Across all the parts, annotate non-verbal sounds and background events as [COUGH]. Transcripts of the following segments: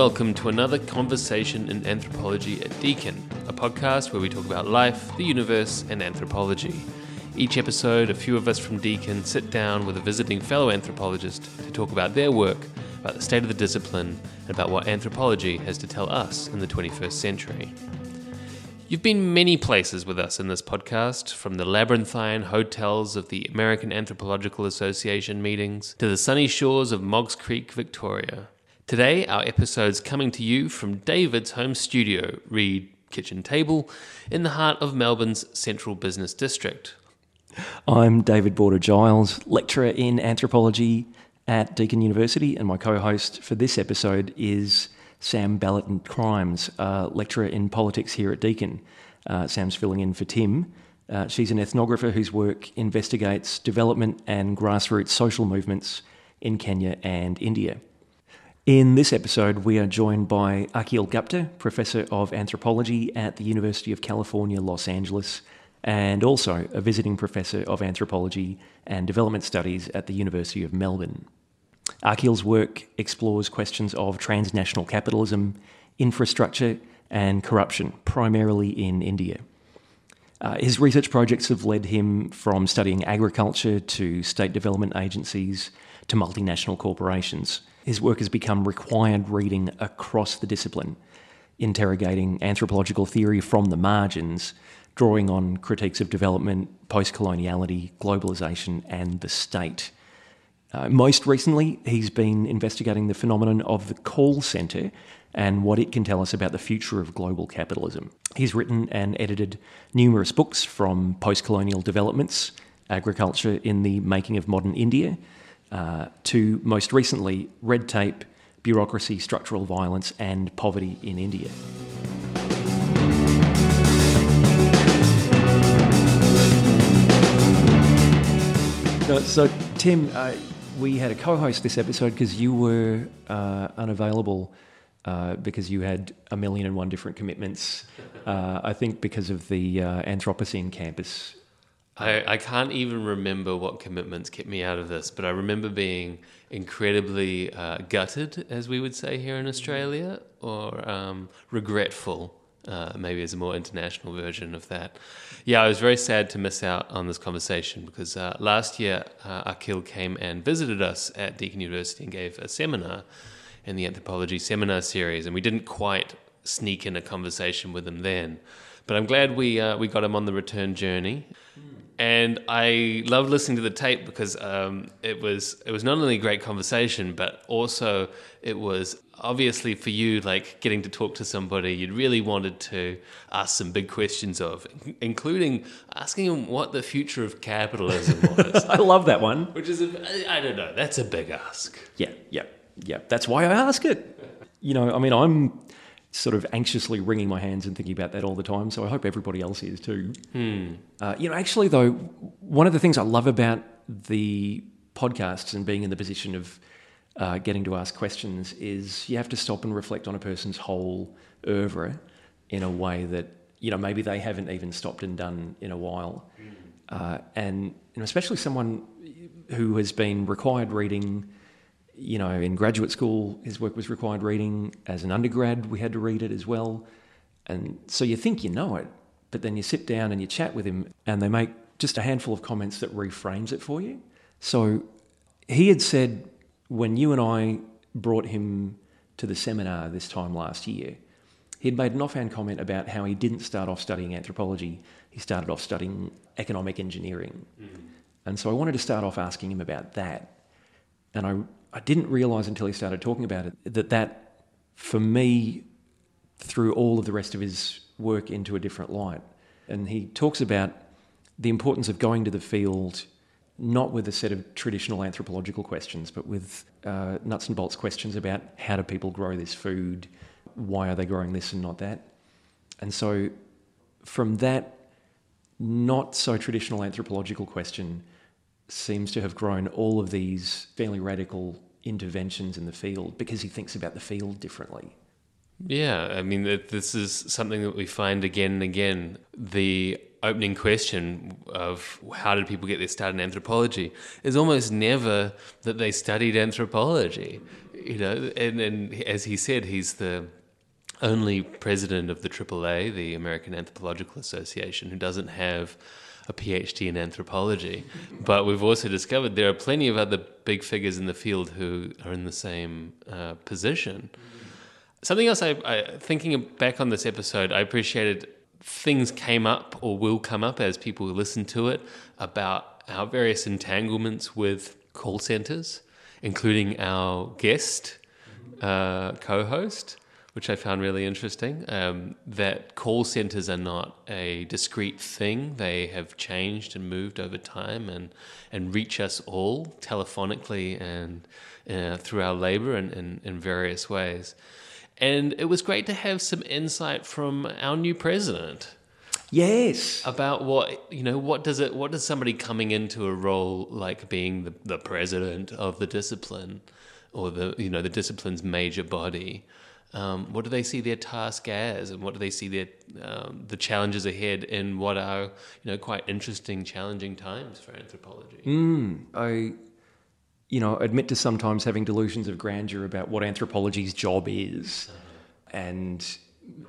welcome to another conversation in anthropology at Deakin, a podcast where we talk about life, the universe, and anthropology. Each episode, a few of us from Deakin sit down with a visiting fellow anthropologist to talk about their work, about the state of the discipline, and about what anthropology has to tell us in the 21st century. You've been many places with us in this podcast, from the labyrinthine hotels of the American Anthropological Association meetings to the sunny shores of Moggs Creek, Victoria. Today, our episode's coming to you from David's home studio, Reed Kitchen Table, in the heart of Melbourne's central business district. I'm David Boarder Giles, lecturer in anthropology at Deakin University, and my co host for this episode is Sam Balaton-Chrimes, uh, lecturer in politics here at Deakin. Uh, Sam's filling in for Tim. Uh, she's an ethnographer whose work investigates development and grassroots social movements in Kenya and India. In this episode, we are joined by Akhil Gupta, Professor of Anthropology at the University of California, Los Angeles, and also a visiting Professor of Anthropology and Development Studies at the University of Melbourne. Akhil's work explores questions of transnational capitalism, infrastructure, and corruption, primarily in India. Uh, his research projects have led him from studying agriculture to state development agencies to multinational corporations. His work has become required reading across the discipline, interrogating anthropological theory from the margins, drawing on critiques of development, post coloniality, globalisation, and the state. Uh, most recently, he's been investigating the phenomenon of the call centre and what it can tell us about the future of global capitalism. He's written and edited numerous books from post colonial developments, agriculture in the making of modern India, uh, to most recently red tape, bureaucracy, structural violence, and poverty in India. So, Tim, uh, we had a co host this episode because you were uh, unavailable uh, because you had a million and one different commitments. Uh, I think because of the uh, Anthropocene campus I, I can't even remember what commitments kept me out of this, but I remember being incredibly uh, gutted, as we would say here in Australia, or um, regretful. Uh, maybe as a more international version of that. Yeah, I was very sad to miss out on this conversation because uh, last year uh, Akhil came and visited us at Deakin University and gave a seminar in the anthropology seminar series, and we didn't quite sneak in a conversation with him then. But I'm glad we uh, we got him on the return journey and I loved listening to the tape because um, it was it was not only a great conversation, but also it was obviously for you like getting to talk to somebody you really wanted to ask some big questions of, including asking him what the future of capitalism [LAUGHS] was. I love that one. Which is a, I don't know, that's a big ask. Yeah, yeah, yeah. That's why I ask it. You know, I mean, I'm sort of anxiously wringing my hands and thinking about that all the time. So I hope everybody else is too. Hmm. Uh, you know, actually, though, one of the things I love about the podcasts and being in the position of uh, getting to ask questions is you have to stop and reflect on a person's whole oeuvre in a way that you know maybe they haven't even stopped and done in a while, uh, and know, especially someone who has been required reading you know, in graduate school, his work was required reading. As an undergrad, we had to read it as well. And so you think you know it, but then you sit down and you chat with him, and they make just a handful of comments that reframes it for you. So he had said when you and I brought him to the seminar this time last year, he'd made an offhand comment about how he didn't start off studying anthropology, he started off studying economic engineering. Mm-hmm. And so I wanted to start off asking him about that. And I I didn't realize until he started talking about it that that, for me, threw all of the rest of his work into a different light. And he talks about the importance of going to the field not with a set of traditional anthropological questions, but with uh, nuts and bolts questions about how do people grow this food, why are they growing this and not that. And so, from that not so traditional anthropological question, seems to have grown all of these fairly radical interventions in the field because he thinks about the field differently. Yeah, I mean, this is something that we find again and again. The opening question of how did people get their start in anthropology is almost never that they studied anthropology. you know, and, and as he said, he's the only president of the AAA, the American Anthropological Association, who doesn't have a PhD in anthropology. But we've also discovered there are plenty of other big figures in the field who are in the same uh, position. Something else, I, I, thinking back on this episode, I appreciated things came up or will come up as people listen to it about our various entanglements with call centers, including our guest uh, co host which I found really interesting. Um, that call centers are not a discrete thing; they have changed and moved over time, and and reach us all telephonically and uh, through our labor and in, in various ways. And it was great to have some insight from our new president. Yes. About what you know, what does it what does somebody coming into a role like being the, the president of the discipline or the you know the discipline's major body um, what do they see their task as, and what do they see their um, the challenges ahead in what are you know quite interesting, challenging times for anthropology? Mm, I, you know, admit to sometimes having delusions of grandeur about what anthropology's job is, uh-huh. and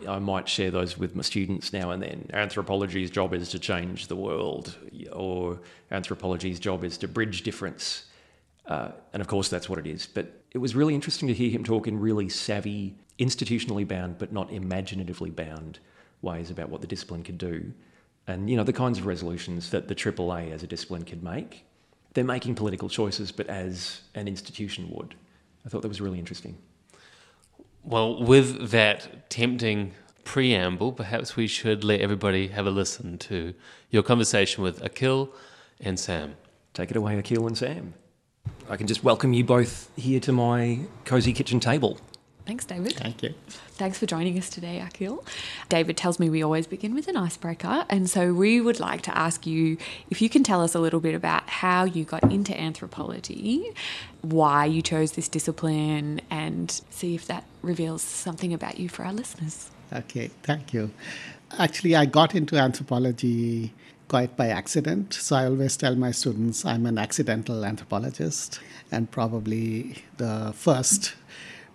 I might share those with my students now and then. Anthropology's job is to change the world, or anthropology's job is to bridge difference. Uh, and of course, that's what it is. But it was really interesting to hear him talk in really savvy, institutionally bound but not imaginatively bound ways about what the discipline could do. And, you know, the kinds of resolutions that the AAA as a discipline could make. They're making political choices, but as an institution would. I thought that was really interesting. Well, with that tempting preamble, perhaps we should let everybody have a listen to your conversation with Akhil and Sam. Take it away, Akhil and Sam. I can just welcome you both here to my cosy kitchen table. Thanks, David. Thank you. Thanks for joining us today, Akhil. David tells me we always begin with an icebreaker, and so we would like to ask you if you can tell us a little bit about how you got into anthropology, why you chose this discipline, and see if that reveals something about you for our listeners. Okay, thank you. Actually, I got into anthropology quite by accident. So I always tell my students I'm an accidental anthropologist and probably the first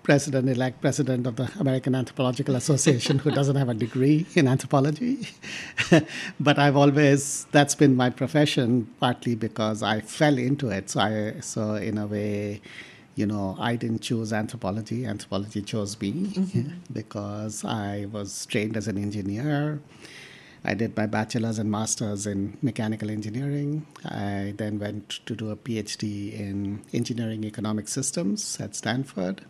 president elect president of the American Anthropological Association who doesn't have a degree in anthropology. [LAUGHS] but I've always, that's been my profession, partly because I fell into it. So, I, so in a way, you know, I didn't choose anthropology, anthropology chose me mm-hmm. because I was trained as an engineer. I did my bachelor's and master's in mechanical engineering. I then went to do a PhD in engineering economic systems at Stanford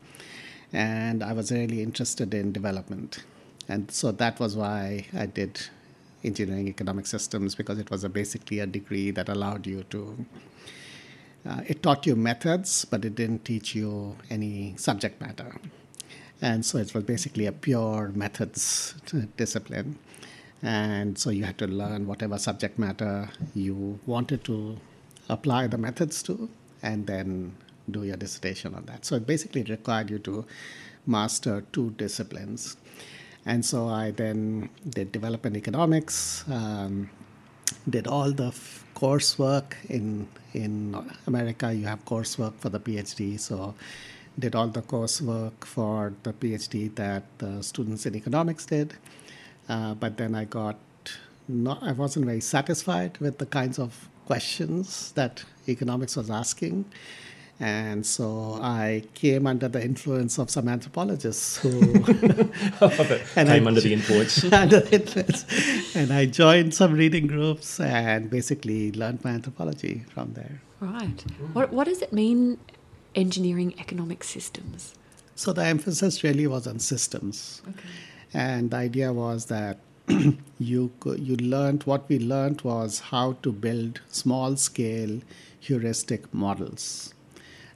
and I was really interested in development. And so that was why I did engineering economic systems because it was a basically a degree that allowed you to uh, it taught you methods but it didn't teach you any subject matter and so it was basically a pure methods discipline and so you had to learn whatever subject matter you wanted to apply the methods to and then do your dissertation on that. So it basically required you to master two disciplines. And so I then did development economics, um, did all the f- coursework in in America. You have coursework for the PhD, so did all the coursework for the PhD that the students in economics did. Uh, but then I got not, I wasn't very satisfied with the kinds of questions that economics was asking. And so I came under the influence of some anthropologists who and [LAUGHS] came I, under the influence. [LAUGHS] under the influence. And I joined some reading groups and basically learned my anthropology from there. Right. What, what does it mean, engineering economic systems? So the emphasis really was on systems. Okay. And the idea was that [CLEARS THROAT] you you learned what we learned was how to build small scale heuristic models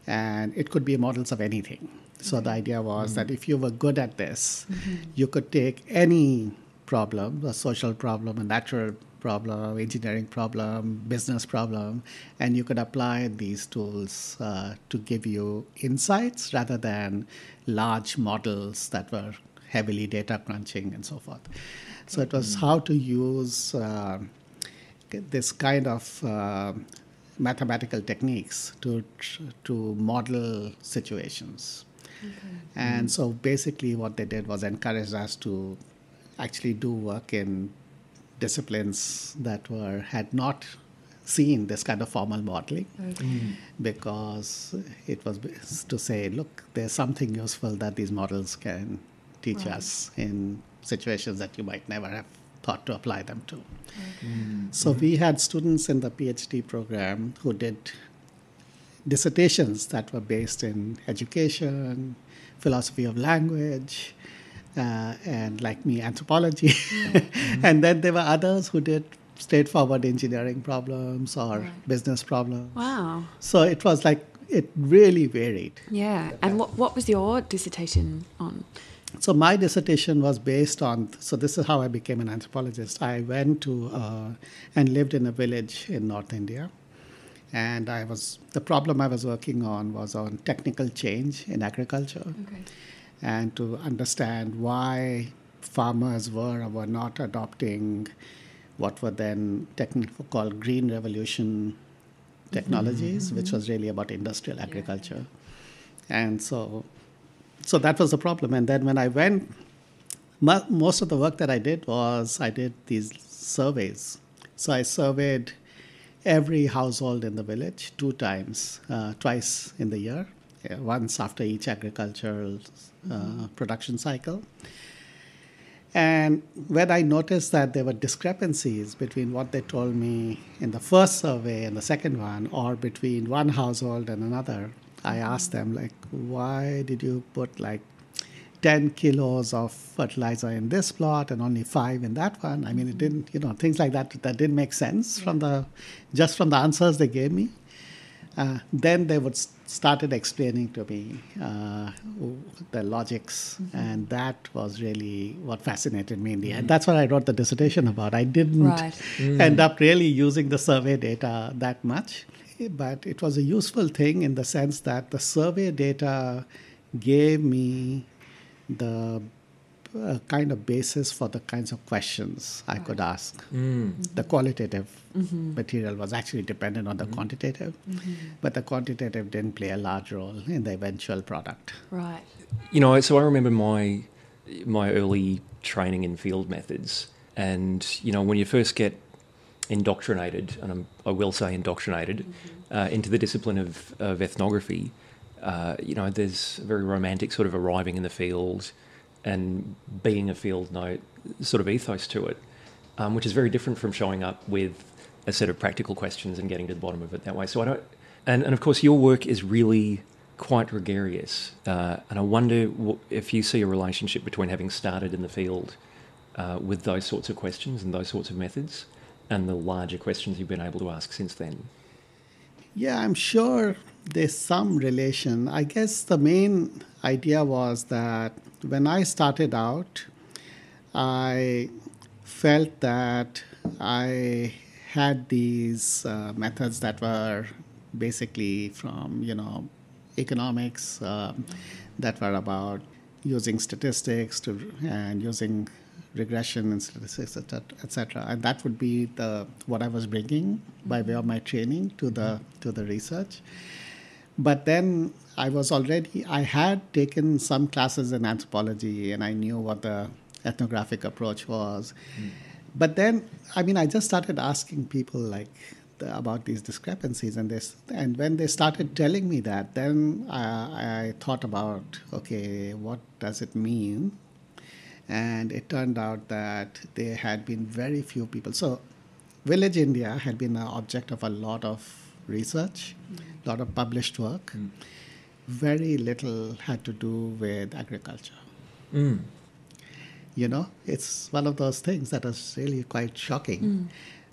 and it could be models of anything. So okay. the idea was mm-hmm. that if you were good at this, mm-hmm. you could take any problem, a social problem, a natural problem, engineering problem, business problem, and you could apply these tools uh, to give you insights rather than large models that were heavily data crunching and so forth. So it was mm-hmm. how to use uh, this kind of uh, mathematical techniques to to model situations. And so basically, what they did was encourage us to actually do work in disciplines that were had not seen this kind of formal modeling because it was to say, look, there's something useful that these models can teach Right. us in situations that you might never have thought to apply them to. So we had students in the PhD program who did dissertations that were based in education, philosophy of language, uh, and like me, anthropology. [LAUGHS] and then there were others who did straightforward engineering problems or Right. business problems. Wow. So it was like, it really varied. Yeah. And what, what was your dissertation on? So my dissertation was based on. So this is how I became an anthropologist. I went to uh, and lived in a village in North India, and I was the problem I was working on was on technical change in agriculture, Okay. and to understand why farmers were or were not adopting what were then technical called green revolution technologies, which was really about industrial agriculture, and so so that was the problem. And then when I went, mo- most of the work that I did was I did these surveys. So I surveyed every household in the village two times, uh, twice in the year, uh, once after each agricultural uh, production cycle. And when I noticed that there were discrepancies between what they told me in the first survey and the second one, or between one household and another, I asked them, like, why did you put like 10 kilos of fertilizer in this plot and only five in that one? I mean, it didn't, you know, things like that that didn't make sense from the just from the answers they gave me. Uh, then they would started explaining to me uh, the logics, and that was really what fascinated me in the end. That's what I wrote the dissertation about. I didn't Right. end up really using the survey data that much, but it was a useful thing in the sense that the survey data gave me the uh, kind of basis for the kinds of questions I could ask. Mm. Mm-hmm. The qualitative mm-hmm. material was actually dependent on the mm-hmm. quantitative, but the quantitative didn't play a large role in the eventual product. Right. You know, so I remember my my early training in field methods, and you know, when you first get indoctrinated, and I'm, I will say indoctrinated, uh, into the discipline of, of ethnography, uh, you know, there's a very romantic sort of arriving in the field and being a field note sort of ethos to it, um, which is very different from showing up with a set of practical questions and getting to the bottom of it that way. So I don't, and, and of course, your work is really quite gregarious. Uh, and I wonder w- if you see a relationship between having started in the field uh, with those sorts of questions and those sorts of methods and the larger questions you've been able to ask since then. Yeah, I'm sure there's some relation. I guess the main idea was that when I started out, I felt that I had these uh, methods that were basically from, you know, economics um, that were about using statistics to and using regression and statistics, et cetera, et cetera. And that would be the what I was bringing by way of my training to the to the research. But then I was already I had taken some classes in anthropology and I knew what the ethnographic approach was. But then I mean I just started asking people like about these discrepancies and this and when they started telling me that then I, I thought about okay what does it mean and it turned out that there had been very few people. So, Village India had been an object of a lot of research, a lot of published work. Mm. Very little had to do with agriculture. Mm. You know, it's one of those things that is really quite shocking.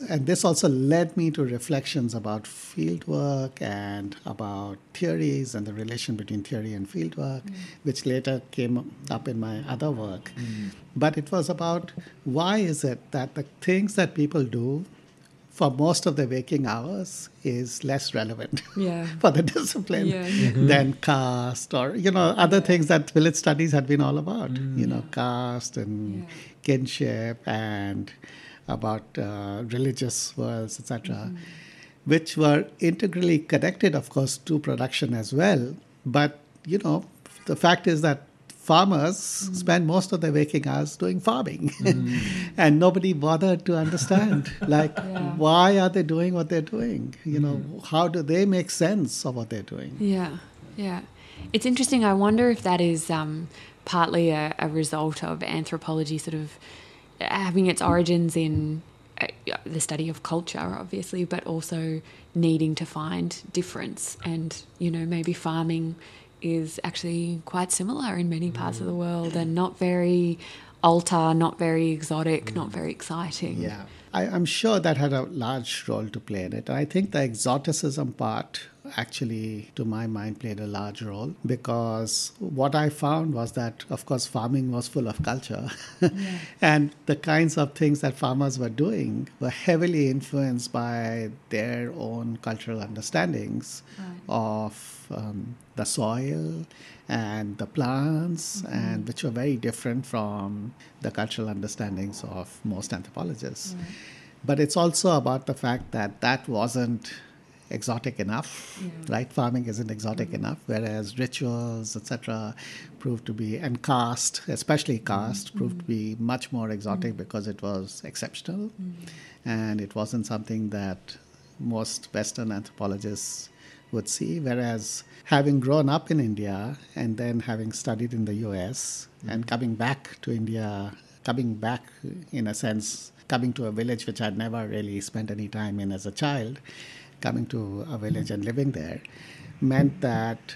And this also led me to reflections about fieldwork and about theories and the relation between theory and fieldwork, mm. which later came up in my other work. Mm. But it was about why is it that the things that people do for most of their waking hours is less relevant [LAUGHS] Yeah. for the discipline Yeah, yeah. than caste or you know other things that village studies had been all about you know mm. caste and Yeah. kinship and about uh, religious worlds etc Mm-hmm. which were integrally connected of course to production as well but you know the fact is that farmers mm. spend most of their waking hours doing farming mm. [LAUGHS] and nobody bothered to understand [LAUGHS] like yeah. why are they doing what they're doing you know mm. how do they make sense of what they're doing yeah yeah it's interesting i wonder if that is um, partly a, a result of anthropology sort of having its origins in uh, the study of culture, obviously, but also needing to find difference. And, you know, maybe farming is actually quite similar in many parts mm. of the world and not very altar, not very exotic, mm. not very exciting. Yeah. I, am sure that had a large role to play in it. And I think the exoticism part actually, to my mind, played a large role because what I found was that, of course, farming was full of culture. [LAUGHS] Yeah. and the kinds of things that farmers were doing were heavily influenced by their own cultural understandings right. of um, the soil and the plants, mm-hmm. and which were very different from the cultural understandings of most anthropologists. Right. But it's also about the fact that that wasn't exotic enough, yeah. right? Farming isn't exotic mm-hmm. enough, whereas rituals, etc., proved to be, and caste, especially caste, mm-hmm. proved to be much more exotic mm-hmm. because it was exceptional mm-hmm. and it wasn't something that most Western anthropologists would see. Whereas having grown up in India and then having studied in the US mm-hmm. and coming back to India, coming back in a sense, coming to a village which I'd never really spent any time in as a child coming to a village and living there meant that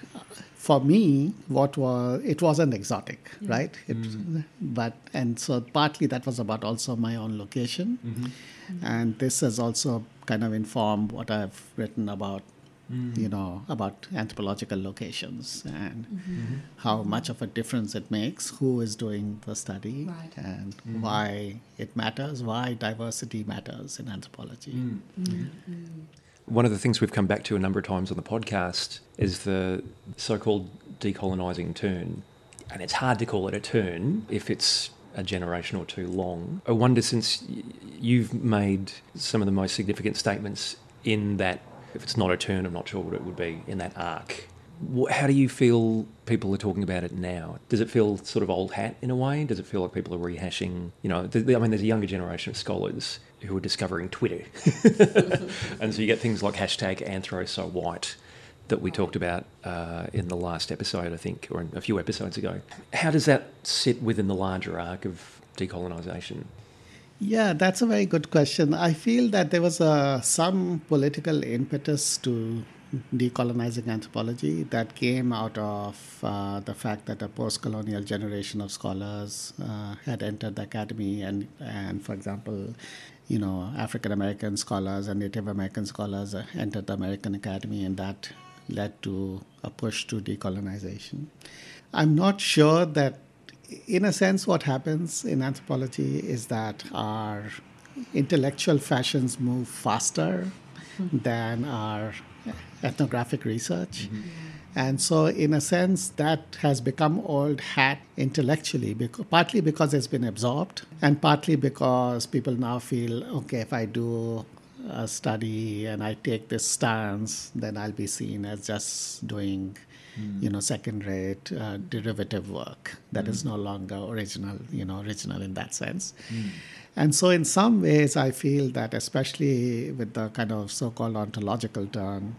for me what was it wasn't exotic yeah. right it, mm-hmm. but and so partly that was about also my own location mm-hmm. Mm-hmm. and this has also kind of informed what i've written about mm. you know about anthropological locations and mm-hmm. how much of a difference it makes who is doing the study right. and mm-hmm. why it matters why diversity matters in anthropology mm. Mm-hmm. One of the things we've come back to a number of times on the podcast is the so called decolonising turn. And it's hard to call it a turn if it's a generation or two long. I wonder, since you've made some of the most significant statements in that, if it's not a turn, I'm not sure what it would be, in that arc. How do you feel people are talking about it now? Does it feel sort of old hat in a way? Does it feel like people are rehashing? You know, I mean, there's a younger generation of scholars who are discovering Twitter. [LAUGHS] and so you get things like hashtag anthro so white that we talked about uh, in the last episode, I think, or a few episodes ago. How does that sit within the larger arc of decolonisation? Yeah, that's a very good question. I feel that there was a, some political impetus to decolonizing anthropology that came out of uh, the fact that a post-colonial generation of scholars uh, had entered the academy and, and for example you know, African American scholars and Native American scholars entered the American Academy, and that led to a push to decolonization. I'm not sure that, in a sense, what happens in anthropology is that our intellectual fashions move faster mm-hmm. than our ethnographic research. Mm-hmm. And so, in a sense, that has become old hat intellectually, because, partly because it's been absorbed, and partly because people now feel okay, if I do a study and I take this stance, then I'll be seen as just doing. Mm. You know, second-rate uh, derivative work that mm. is no longer original. You know, original in that sense. Mm. And so, in some ways, I feel that, especially with the kind of so-called ontological turn,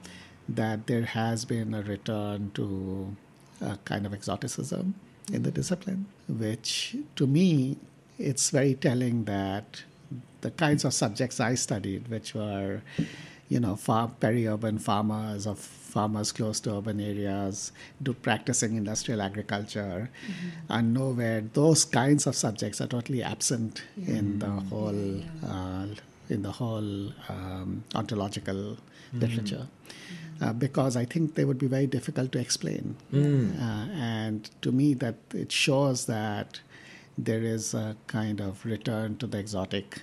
that there has been a return to a kind of exoticism in the discipline, which to me, it's very telling that the kinds of subjects I studied, which were, you know, far, peri-urban farmers or farmers close to urban areas, do practicing industrial agriculture, mm-hmm. are nowhere. Those kinds of subjects are totally absent yeah. in the whole, yeah, yeah. Uh, in the whole um, ontological mm-hmm. literature. Mm-hmm uh, because I think they would be very difficult to explain. Mm. Uh, and to me, that it shows that there is a kind of return to the exotic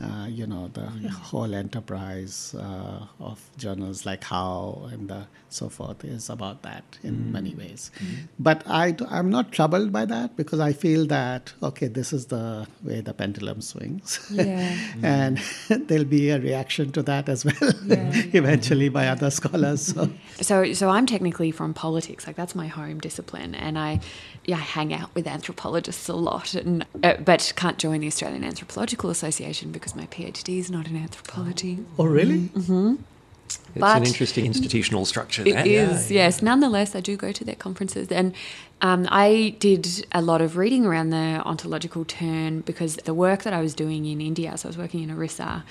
Uh, you know, the whole enterprise uh, of journals like HAU and the, so forth is about that in many ways. But I, i'm not troubled by that because I feel that, okay, this is the way the pendulum swings. Yeah. [LAUGHS] and [LAUGHS] there'll be a reaction to that as well [LAUGHS] eventually by other scholars. So. So, so I'm technically from politics, like that's my home discipline, and I, yeah, I hang out with anthropologists a lot, and uh, but can't join the Australian Anthropological Association because my PhD is not in anthropology. Oh, really? It's But- an interesting institutional structure. It that. is, yes. Nonetheless, I do go to their conferences, and um, I did a lot of reading around the ontological turn because the work that I was doing in India. So I was working in Orissa,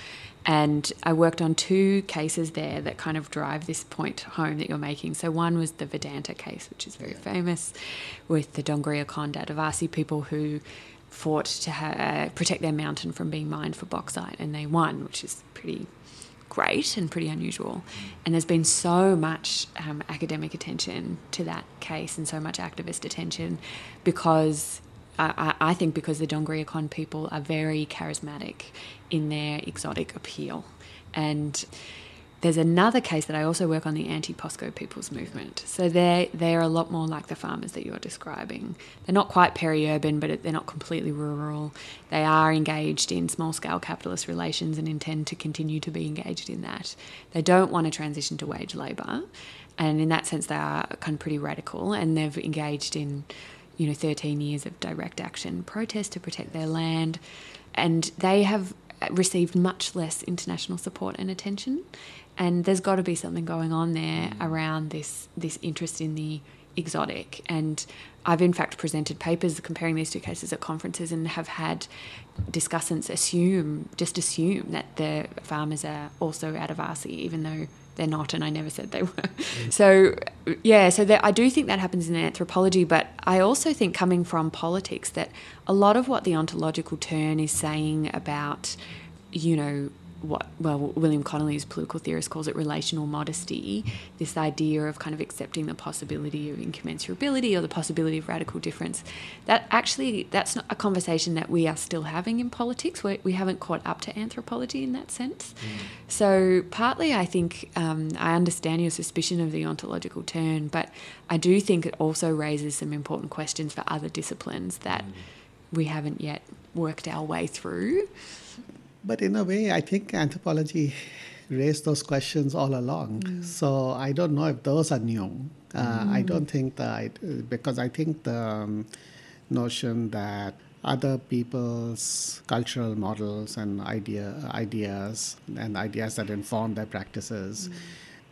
and I worked on two cases there that kind of drive this point home that you're making. So one was the Vedanta case, which is very famous, with the Dongria Khond Adivasi people who fought to ha- protect their mountain from being mined for bauxite, and they won, which is pretty great and pretty unusual. And there's been so much um, academic attention to that case and so much activist attention because I, think because the Dongria Khond people are very charismatic in their exotic appeal. And there's another case that I also work on the anti-POSCO people's movement. So they're, they're a lot more like the farmers that you're describing. They're not quite peri-urban, but they're not completely rural. They are engaged in small-scale capitalist relations and intend to continue to be engaged in that. They don't want to transition to wage labour. And in that sense, they are kind of pretty radical and they've engaged in, you know, 13 years of direct action protest to protect their land. And they have received much less international support and attention. And there's got to be something going on there mm. around this this interest in the exotic. And I've in fact presented papers comparing these two cases at conferences and have had discussants assume just assume that the farmers are also Adivasi, even though they're not, and I never said they were. Mm. So, yeah, so there, I do think that happens in anthropology, but I also think coming from politics that a lot of what the ontological turn is saying about, you know, what well William Connolly's political theorist calls it relational modesty, this idea of kind of accepting the possibility of incommensurability or the possibility of radical difference. That actually that's not a conversation that we are still having in politics. We, we haven't caught up to anthropology in that sense. So partly, I think um, I understand your suspicion of the ontological turn, but I do think it also raises some important questions for other disciplines that we haven't yet worked our way through. But in a way, I think anthropology [LAUGHS] raised those questions all along. So I don't know if those are new. Uh, I don't think that, because I think the um, notion that other people's cultural models and idea, ideas and ideas that inform their practices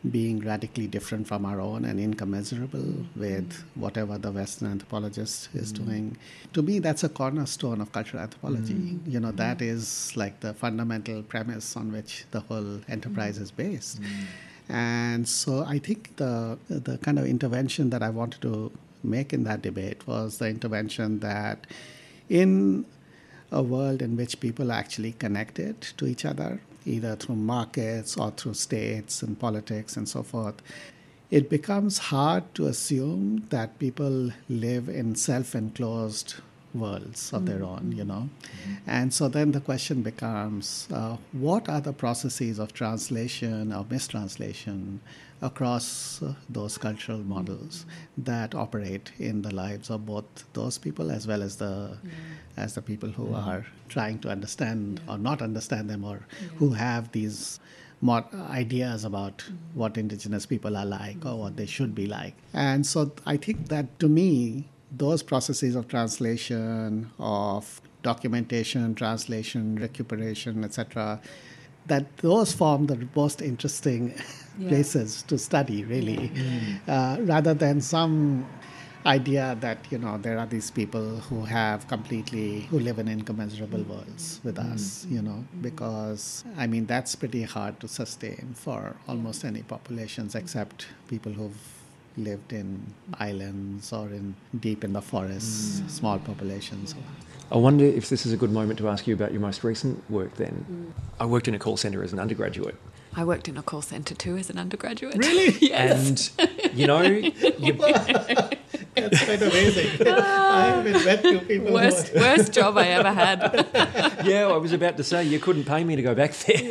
being radically different from our own and incommensurable with whatever the Western anthropologist is mm. doing. To me, that's a cornerstone of cultural anthropology. Mm. You know, mm. that is like the fundamental premise on which the whole enterprise is based. And so I think the the kind of intervention that I wanted to make in that debate was the intervention that in a world in which people are actually connected to each other, either through markets or through states and politics and so forth, it becomes hard to assume that people live in self enclosed worlds of their own, you know. And so then the question becomes uh, what are the processes of translation or mistranslation across uh, those cultural models that operate in the lives of both those people as well as the as the people who are trying to understand or not understand them or who have these more ideas about what indigenous people are like or what they should be like. And so I think that to me, those processes of translation, of documentation, translation, recuperation, etc., that those form the most interesting [LAUGHS] Yeah. places to study, really, uh, rather than some idea that you know there are these people who have completely who live in incommensurable mm. worlds with mm. us you know because i mean that's pretty hard to sustain for almost any populations except people who've lived in islands or in deep in the forests mm. small populations. I wonder if this is a good moment to ask you about your most recent work then. I worked in a call centre as an undergraduate. I worked in a call centre too as an undergraduate. Really? [LAUGHS] yes. And, you know, [LAUGHS] you, [LAUGHS] That's quite amazing. I haven't met two people. who Worst, worst job I ever had. yeah, I was about to say you couldn't pay me to go back there.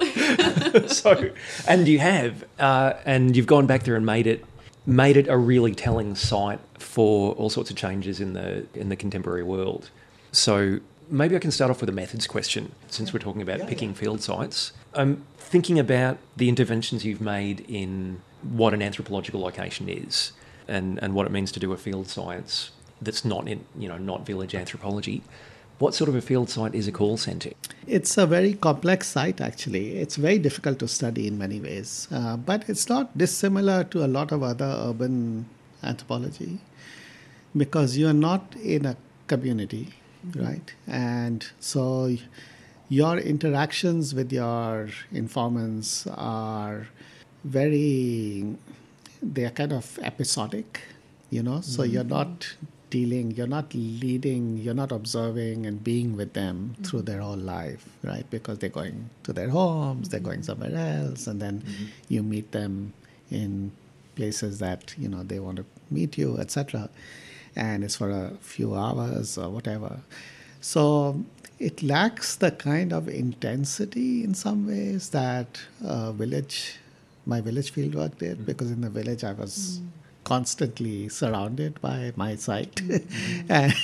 Yeah. so, and you have, uh, and you've gone back there and made it, made it a really telling site for all sorts of changes in the in the contemporary world. So maybe I can start off with a methods question, since we're talking about picking field sites. I'm thinking about the interventions you've made in what an anthropological location is, and and what it means to do a field science that's not in you know not village anthropology. What sort of a field site is a call centre? It's a very complex site, actually. It's very difficult to study in many ways, uh, but it's not dissimilar to a lot of other urban anthropology because you're not in a community, right? And so your interactions with your informants are very, they're kind of episodic, you know, so you're mm-hmm. not dealing, you're not leading, you're not observing and being with them mm-hmm. through their whole life, right? Because they're going to their homes, they're going mm-hmm. somewhere else, and then you meet them in places that, you know, they want to meet you, etc. And it's for a few hours or whatever. So it lacks the kind of intensity in some ways that uh, village, my village fieldwork did, because in the village I was constantly surrounded by my site. [LAUGHS] And,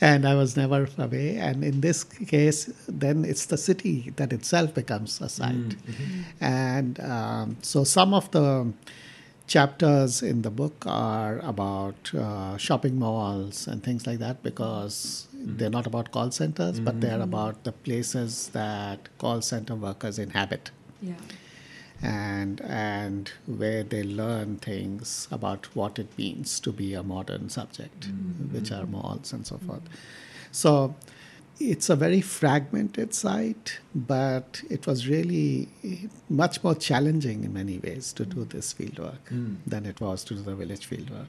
and I was never away. And in this case, then it's the city that itself becomes a site. And um, so some of the chapters in the book are about uh, shopping malls and things like that because Mm-hmm. they're not about call centers, but mm-hmm. they're about the places that call center workers inhabit. Yeah. and and where they learn things about what it means to be a modern subject, mm-hmm. which are malls and so forth. So it's a very fragmented site, but it was really much more challenging in many ways to do this fieldwork mm. than it was to do the village fieldwork.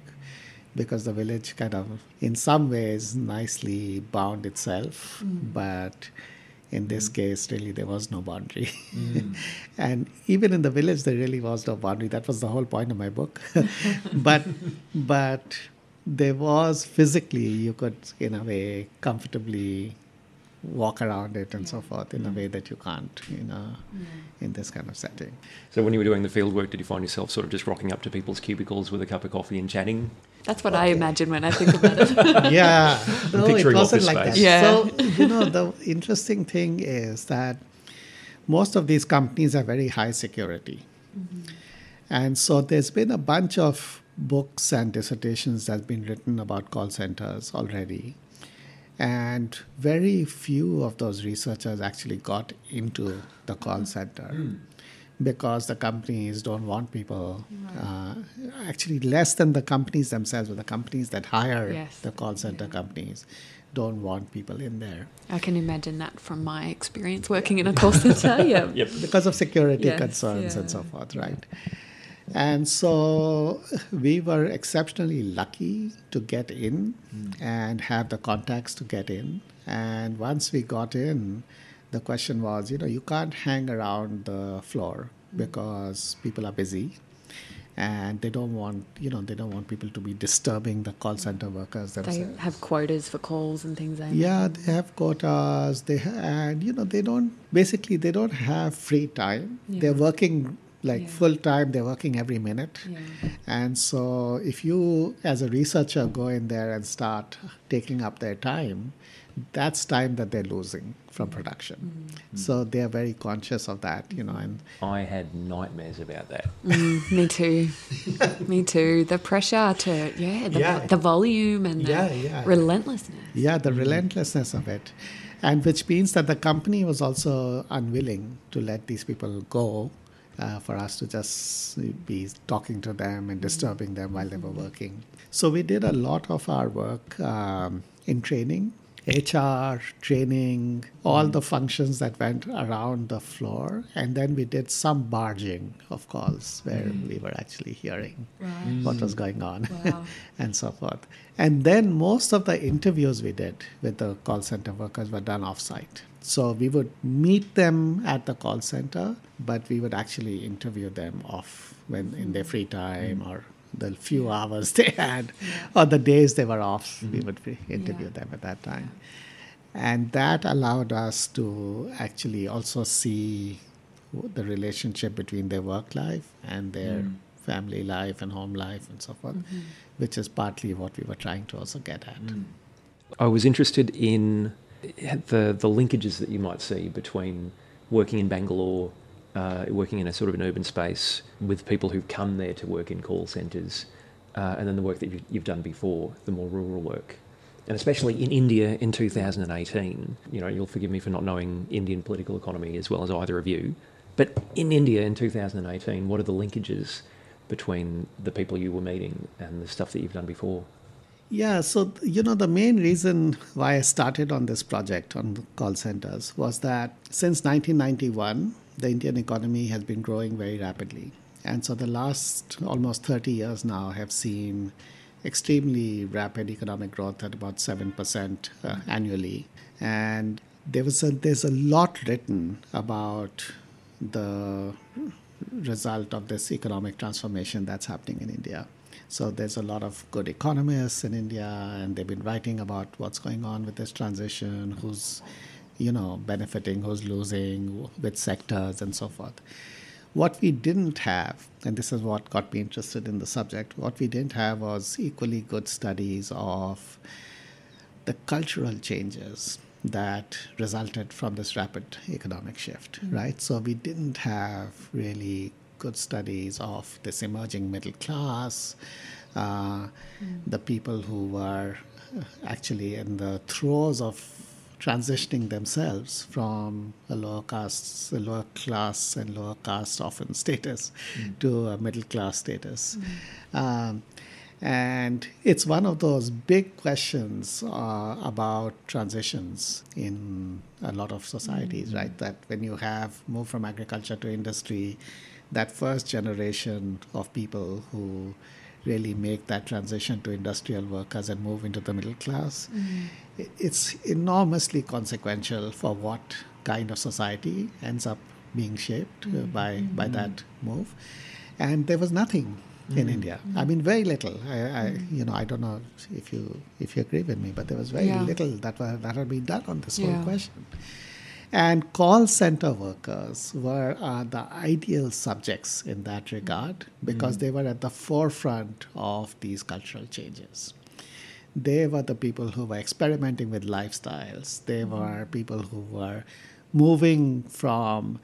Because the village kind of, in some ways, nicely bound itself, mm. but in this mm. case, really, there was no boundary. Mm. [LAUGHS] and even in the village, there really was no boundary. That was the whole point of my book. [LAUGHS] but, but there was physically, you could, in a way, comfortably walk around it and so forth in a way that you can't, you know, in this kind of setting. So when you were doing the field work, did you find yourself sort of just rocking up to people's cubicles with a cup of coffee and chatting? That's what I imagine when I think about it. [LAUGHS] yeah, [LAUGHS] no, it picturing wasn't office like that. Yeah. So you know, the interesting thing is that most of these companies are very high security, mm-hmm. and so there's been a bunch of books and dissertations that's been written about call centers already, and very few of those researchers actually got into the call center because the companies don't want people. Uh, actually, less than the companies themselves, but the companies that hire Yes. the call center companies don't want people in there I can imagine that from my experience working in a call center. [LAUGHS] Yeah. Yep. because of security Yes, concerns and so forth, right? And so we were exceptionally lucky to get in and have the contacts to get in. And once we got in, the question was, you know, you can't hang around the floor because people are busy and they don't want, you know, they don't want people to be disturbing the call center workers They have quotas for calls and things like Yeah, they have quotas. They ha- and you know they don't basically they don't have free time. Yeah. They're working like Yeah. full time. They're working every minute. Yeah. And so if you as a researcher go in there and start taking up their time, that's time that they're losing from production. Mm-hmm. So they are very conscious of that, you know, and I had nightmares about that. Mm, me too. me too. The pressure to yeah, the, Yeah. the volume and the Yeah, yeah. relentlessness. Yeah, the relentlessness of it. And which means that the company was also unwilling to let these people go uh, for us to just be talking to them and disturbing them while they were working. So we did a lot of our work um, in training. HR, training, all hmm. the functions that went around the floor. And then we did some barging of calls where hmm. we were actually hearing what was hmm. going on Wow. [LAUGHS] and so forth. And then most of the interviews we did with the call center workers were done offsite. So we would meet them at the call center, but we would actually interview them off when in their free time or the few hours [LAUGHS] they had or the days they were off. We mm-hmm. would interview Yeah. them at that time. And that allowed us to actually also see the relationship between their work life and their mm. family life and home life and so forth, mm-hmm. which is partly what we were trying to also get at. Mm. I was interested in eh, the the linkages that you might see between working in Bangalore, uh, working in a sort of an urban space with people who've come there to work in call centres, uh, and then the work that you- you've done before, the more rural work. And especially in India in 2018, you know, you'll forgive me for not knowing Indian political economy as well as either of you, but in India in 2018, what are the linkages between the people you were meeting and the stuff that you've done before? Yeah, so you know the main reason why I started on this project on call centers was that since 1991 the Indian economy has been growing very rapidly. And so the last almost 30 years now have seen extremely rapid economic growth at about 7% uh, annually. And there was a, there's a lot written about the result of this economic transformation that's happening in India. So there's a lot of good economists in India, and they've been writing about what's going on with this transition, who's, you know, benefiting, who's losing, which sectors, and so forth. What we didn't have, and this is what got me interested in the subject, what we didn't have was equally good studies of the cultural changes that resulted from this rapid economic shift, right? So we didn't have really good studies of this emerging middle class, uh, the people who were uh, actually in the throes of transitioning themselves from a lower caste, a lower class and lower caste often status to a middle class status. Um, and it's one of those big questions uh, about transitions in a lot of societies, right? That when you have moved from agriculture to industry, that first generation of people who really make that transition to industrial workers and move into the middle class, i- it's enormously consequential for what kind of society ends up being shaped uh, by, by that move. And there was nothing in India. I mean, very little. I, I, you know, I don't know if you if you agree with me, but there was very Yeah. little that were that had been done on this Yeah. whole question. And call center workers were uh, the ideal subjects in that regard because they were at the forefront of these cultural changes. They were the people who were experimenting with lifestyles. They mm-hmm. were people who were moving from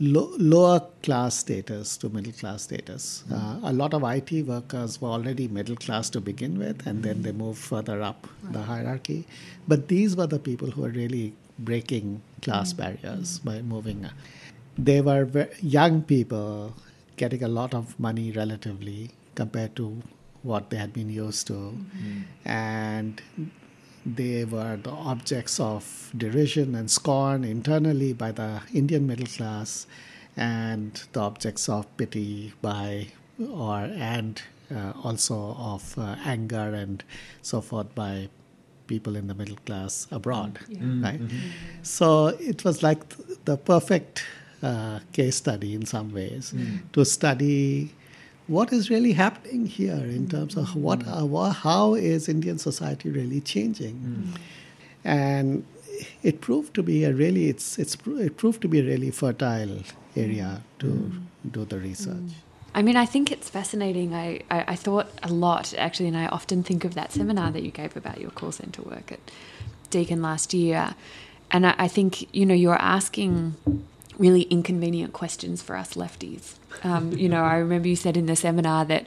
lo- lower class status to middle class status. Mm-hmm. Uh, a lot of IT workers were already middle class to begin with, and then they mm-hmm. moved further up the hierarchy. But these were the people who were really breaking class barriers by moving. They were ve- young people getting a lot of money relatively compared to what they had been used to. And they were the objects of derision and scorn internally by the Indian middle class and the objects of pity by or and uh, also of uh, anger and so forth by people in the middle class abroad right? So it was like th- the perfect uh, case study in some ways to study what is really happening here in terms of what, uh, how is Indian society really changing, mm. and it proved to be a really it's it's it proved to be a really fertile area to mm. do the research. I mean, I think it's fascinating. I, I, I thought a lot, actually, and I often think of that seminar that you gave about your call centre work at Deakin last year. And I, I think, you know, you're asking really inconvenient questions for us lefties. Um, you know, I remember you said in the seminar that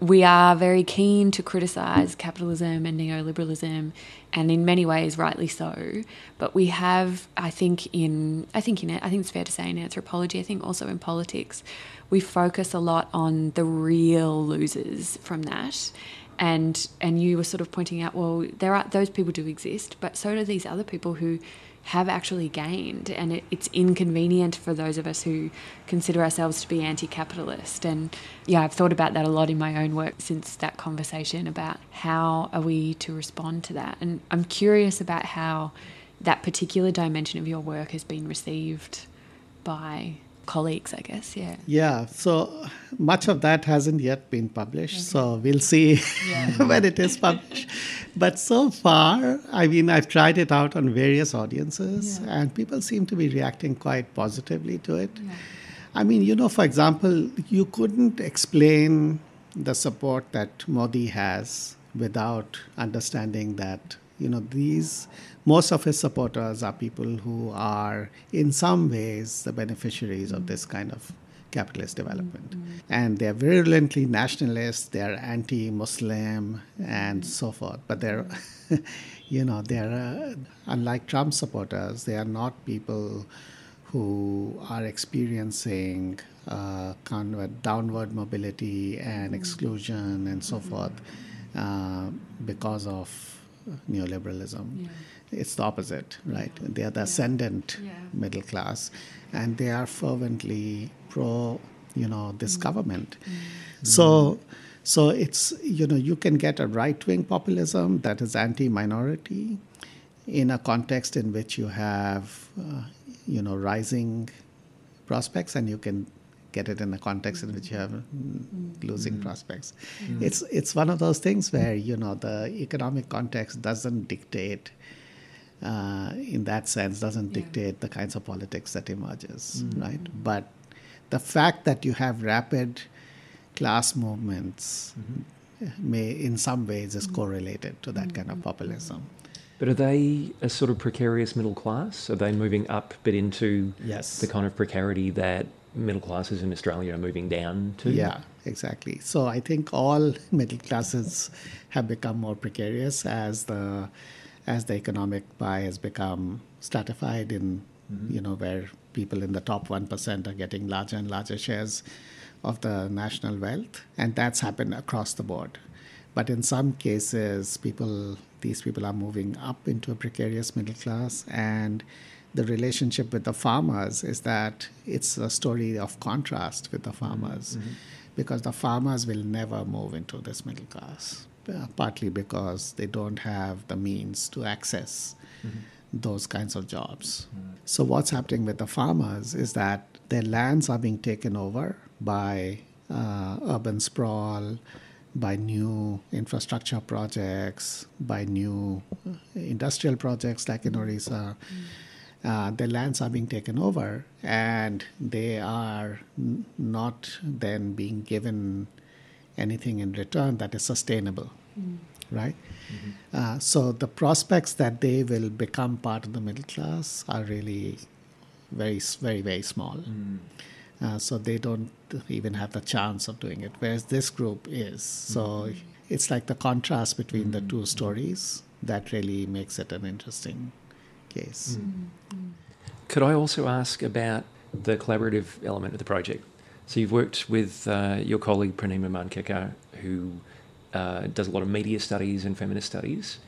we are very keen to criticise capitalism and neoliberalism, and in many ways, rightly so. But we have, I think, in I think in I think it's fair to say in anthropology, I think also in politics, we focus a lot on the real losers from that. And and you were sort of pointing out, well, there are those people do exist, but so do these other people who have actually gained, and it, it's inconvenient for those of us who consider ourselves to be anti-capitalist. And yeah, I've thought about that a lot in my own work since that conversation about how are we to respond to that. And I'm curious about how that particular dimension of your work has been received by colleagues, I guess. Yeah. Yeah, so much of that hasn't yet been published, mm-hmm. so we'll see [LAUGHS] when it is published. But so far, I mean, I've tried it out on various audiences, Yeah. and people seem to be reacting quite positively to it. I mean, you know, for example, you couldn't explain the support that Modi has without understanding that, you know, these, most of his supporters are people who are in some ways the beneficiaries of this kind of capitalist development. And they're virulently nationalist, they're anti Muslim, and so forth. But they're, [LAUGHS] you know, they're, uh, unlike Trump supporters, they are not people who are experiencing uh, kind of downward mobility and exclusion and so forth uh, because of neoliberalism. It's the opposite, right? They are the ascendant middle class, and they are fervently pro, you know, this government. So, so it's you know you can get a right wing populism that is anti-minority in a context in which you have uh, you know rising prospects, and you can get it in a context in which you have mm, losing prospects. It's it's one of those things where you know the economic context doesn't dictate uh, in that sense doesn't Yeah. dictate the kinds of politics that emerges, mm-hmm. right? But the fact that you have rapid class movements mm-hmm. may, in some ways, is mm-hmm. correlated to that kind of populism. But are they a sort of precarious middle class? Are they moving up but into Yes. the kind of precarity that middle classes in Australia are moving down to? Yeah, exactly. So I think all [LAUGHS] middle classes have become more precarious as the as the economic pie has become stratified in mm-hmm. you know where people in the top one percent are getting larger and larger shares of the national wealth, and that's happened across the board. But in some cases, people these people are moving up into a precarious middle class and the relationship with the farmers is that it's a story of contrast with the farmers. Mm-hmm. Because the farmers will never move into this middle class uh, partly because they don't have the means to access those kinds of jobs. So what's happening with the farmers is that their lands are being taken over by uh, urban sprawl by new infrastructure projects, by new uh, industrial projects like in Orissa. Uh, their lands are being taken over and they are n- not then being given anything in return that is sustainable, mm-hmm. right? Mm-hmm. Uh, so the prospects that they will become part of the middle class are really very, very, very small. Mm. Uh, so they don't even have the chance of doing it, whereas this group is. So mm-hmm. it's like the contrast between the two stories that really makes it an interesting case. Could I also ask about the collaborative element of the project? So you've worked with uh, your colleague Purnima Mankekar, who uh, does a lot of media studies and feminist studies,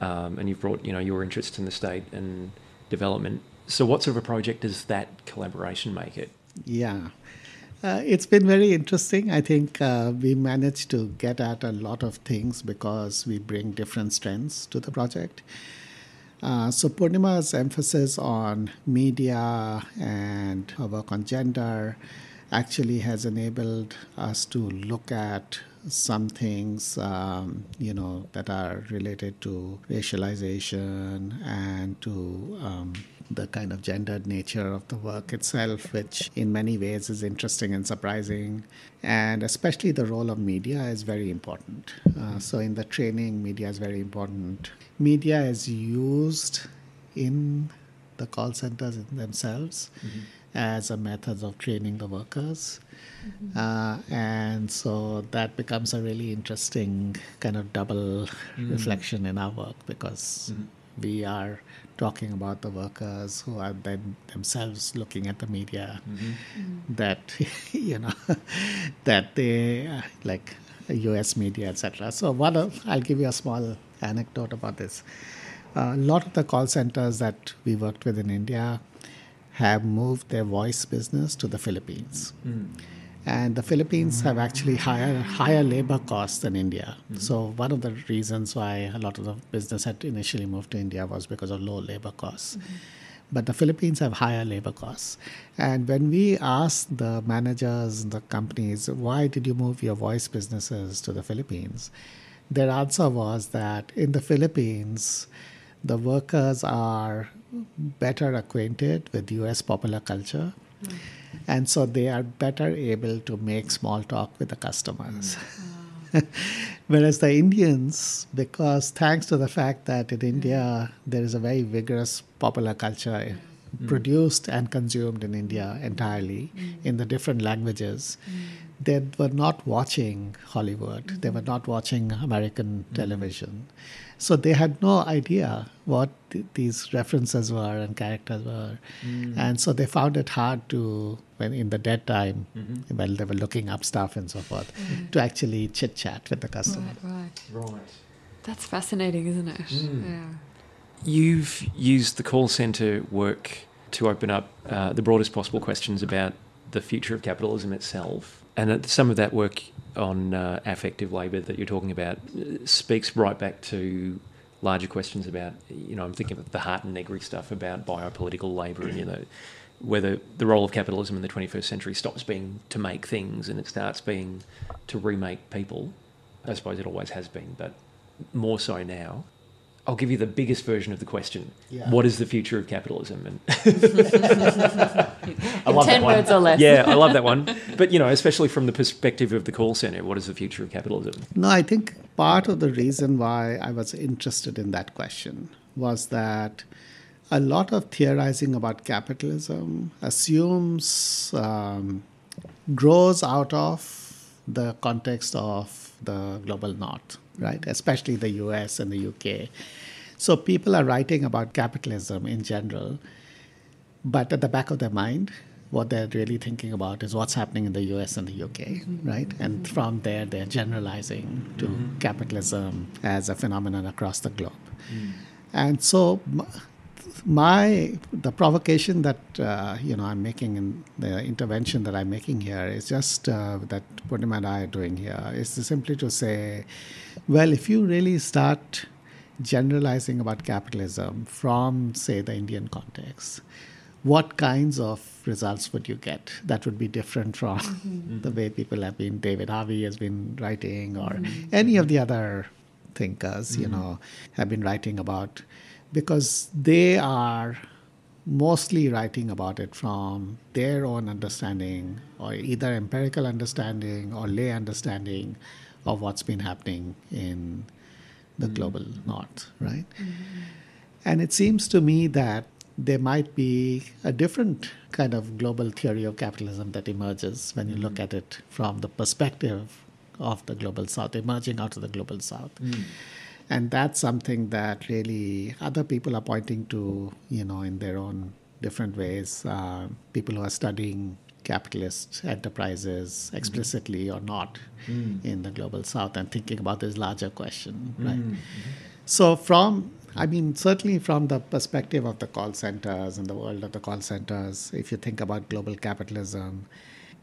um, and you've brought you know your interest in the state and development. So what sort of a project does that collaboration make it? Yeah. Uh, it's been very interesting. I think uh, we managed to get at a lot of things because we bring different strengths to the project. Uh, so Purnima's emphasis on media and her work on gender actually has enabled us to look at some things, um, you know, that are related to racialization and to um, the kind of gendered nature of the work itself, which in many ways is interesting and surprising. And especially the role of media is very important. Uh, so, in the training, media is very important. Media is used in the call centers themselves as a method of training the workers. Mm-hmm. Uh, and so that becomes a really interesting kind of double mm. reflection in our work because mm-hmm. we are talking about the workers who are then themselves looking at the media mm-hmm. that [LAUGHS] you know [LAUGHS] that they uh, like US media etc. So one of, I'll give you a small anecdote about this. a lot of the call centers that we worked with in India have moved their voice business to the Philippines. Hmm. And the Philippines have actually higher higher labor costs than India. Hmm. So one of the reasons why a lot of the business had initially moved to India was because of low labor costs. Hmm. but the Philippines have higher labor costs. And when we asked the managers and the companies, why did you move your voice businesses to the Philippines? Their answer was that in the Philippines, the workers are better acquainted with US popular culture. Mm. And so they are better able to make small talk with the customers. Mm. [LAUGHS] Whereas the Indians, because thanks to the fact that in India there is a very vigorous popular culture mm. produced and consumed in India entirely mm. in the different languages. They were not watching Hollywood, they were not watching American television. So they had no idea what th- these references were and characters were. Mm. And so they found it hard to, when in the dead time, mm-hmm. while they were looking up stuff and so forth, mm. to actually chit chat with the customer. Right, right. Right. That's fascinating, isn't it? Mm. Yeah. You've used the call centre work to open up uh, the broadest possible questions about the future of capitalism itself. And some of that work on uh, affective labour that you're talking about uh, speaks right back to larger questions about, you know, I'm thinking of the Hardt and Negri stuff about biopolitical labour and, you know, whether the role of capitalism in the 21st century stops being to make things and it starts being to remake people. I suppose it always has been, but more so now. I'll give you the biggest version of the question. Yeah. What is the future of capitalism? And [LAUGHS] I love Ten that one. words or less. Yeah, I love that one. But you know, especially from the perspective of the call center, what is the future of capitalism? No, I think part of the reason why I was interested in that question was that a lot of theorizing about capitalism assumes um, grows out of the context of the global north right? Especially the US and the UK. So people are writing about capitalism in general, but at the back of their mind, what they're really thinking about is what's happening in the US and the UK, mm-hmm. right? And from there, they're generalizing to mm-hmm. capitalism as a phenomenon across the globe. Mm. And so, my the provocation that uh, you know I'm making in the intervention that I'm making here is just uh, that Purnima and I are doing here is to simply to say, well, if you really start generalizing about capitalism from say the Indian context, what kinds of results would you get that would be different from mm-hmm. [LAUGHS] the way people have been David Harvey has been writing or mm-hmm. any of the other thinkers mm-hmm. you know have been writing about because they are mostly writing about it from their own understanding or either empirical understanding or lay understanding of what's been happening in the mm-hmm. global north, right? Mm-hmm. And it seems to me that there might be a different kind of global theory of capitalism that emerges when you look mm-hmm. at it from the perspective of the global south, emerging out of the global south. Mm. And that's something that really other people are pointing to, you know, in their own different ways. Uh, people who are studying capitalist enterprises mm-hmm. explicitly mm. or not mm. in the global south and thinking about this larger question, right? Mm-hmm. So, from I mean, certainly from the perspective of the call centers and the world of the call centers, if you think about global capitalism,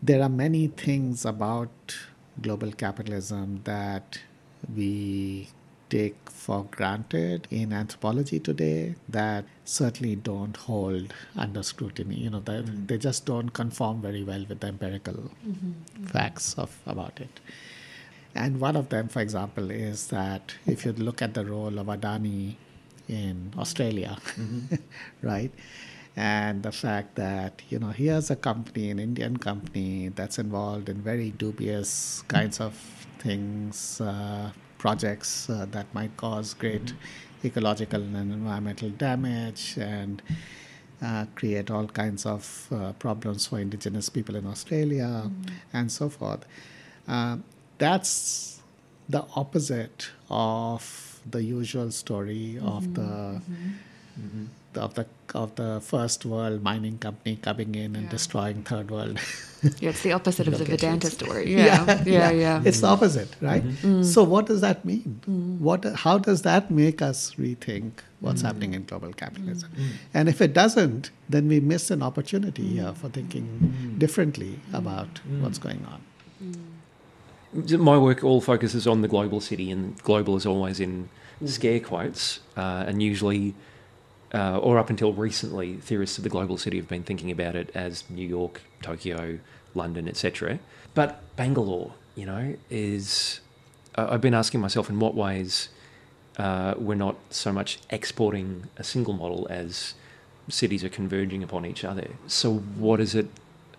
there are many things about global capitalism that we take for granted in anthropology today that certainly don't hold under scrutiny. You know, that mm-hmm. they just don't conform very well with the empirical mm-hmm. mm-hmm. facts of about it. And one of them, for example, is that if you look at the role of Adani in Australia, mm-hmm. [LAUGHS] right? And the fact that, you know, here's a company, an Indian company that's involved in very dubious kinds of things, uh, projects uh, that might cause great mm-hmm. ecological and environmental damage and uh, create all kinds of uh, problems for indigenous people in Australia mm-hmm. and so forth. Uh, that's the opposite of the usual story mm-hmm. of the. Mm-hmm. mm-hmm of the of the first world mining company coming in and yeah. destroying third world. [LAUGHS] yeah, it's the opposite of the Vedanta story. Yeah, yeah, yeah. yeah. It's the opposite, right? Mm-hmm. So what does that mean? Mm. What? How does that make us rethink what's mm. happening in global capitalism? Mm. And if it doesn't, then we miss an opportunity here for thinking differently about what's going on. My work all focuses on the global city, and global is always in scare quotes, uh, and usually uh, or up until recently, theorists of the global city have been thinking about it as New York, Tokyo, London, etc. But Bangalore, you know, is. Uh, I've been asking myself in what ways uh, we're not so much exporting a single model as cities are converging upon each other. So, what is it?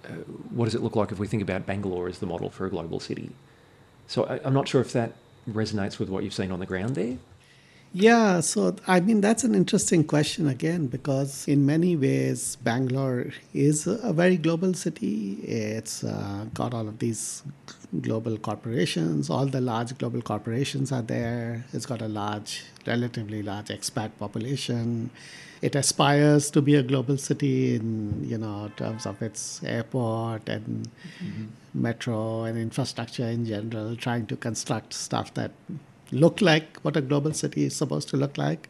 Uh, what does it look like if we think about Bangalore as the model for a global city? So, I, I'm not sure if that resonates with what you've seen on the ground there. Yeah, so I mean, that's an interesting question again, because in many ways, Bangalore is a very global city. It's uh, got all of these global corporations, all the large global corporations are there. It's got a large, relatively large expat population. It aspires to be a global city in, you know, terms of its airport and mm-hmm. metro and infrastructure in general, trying to construct stuff that look like what a global city is supposed to look like.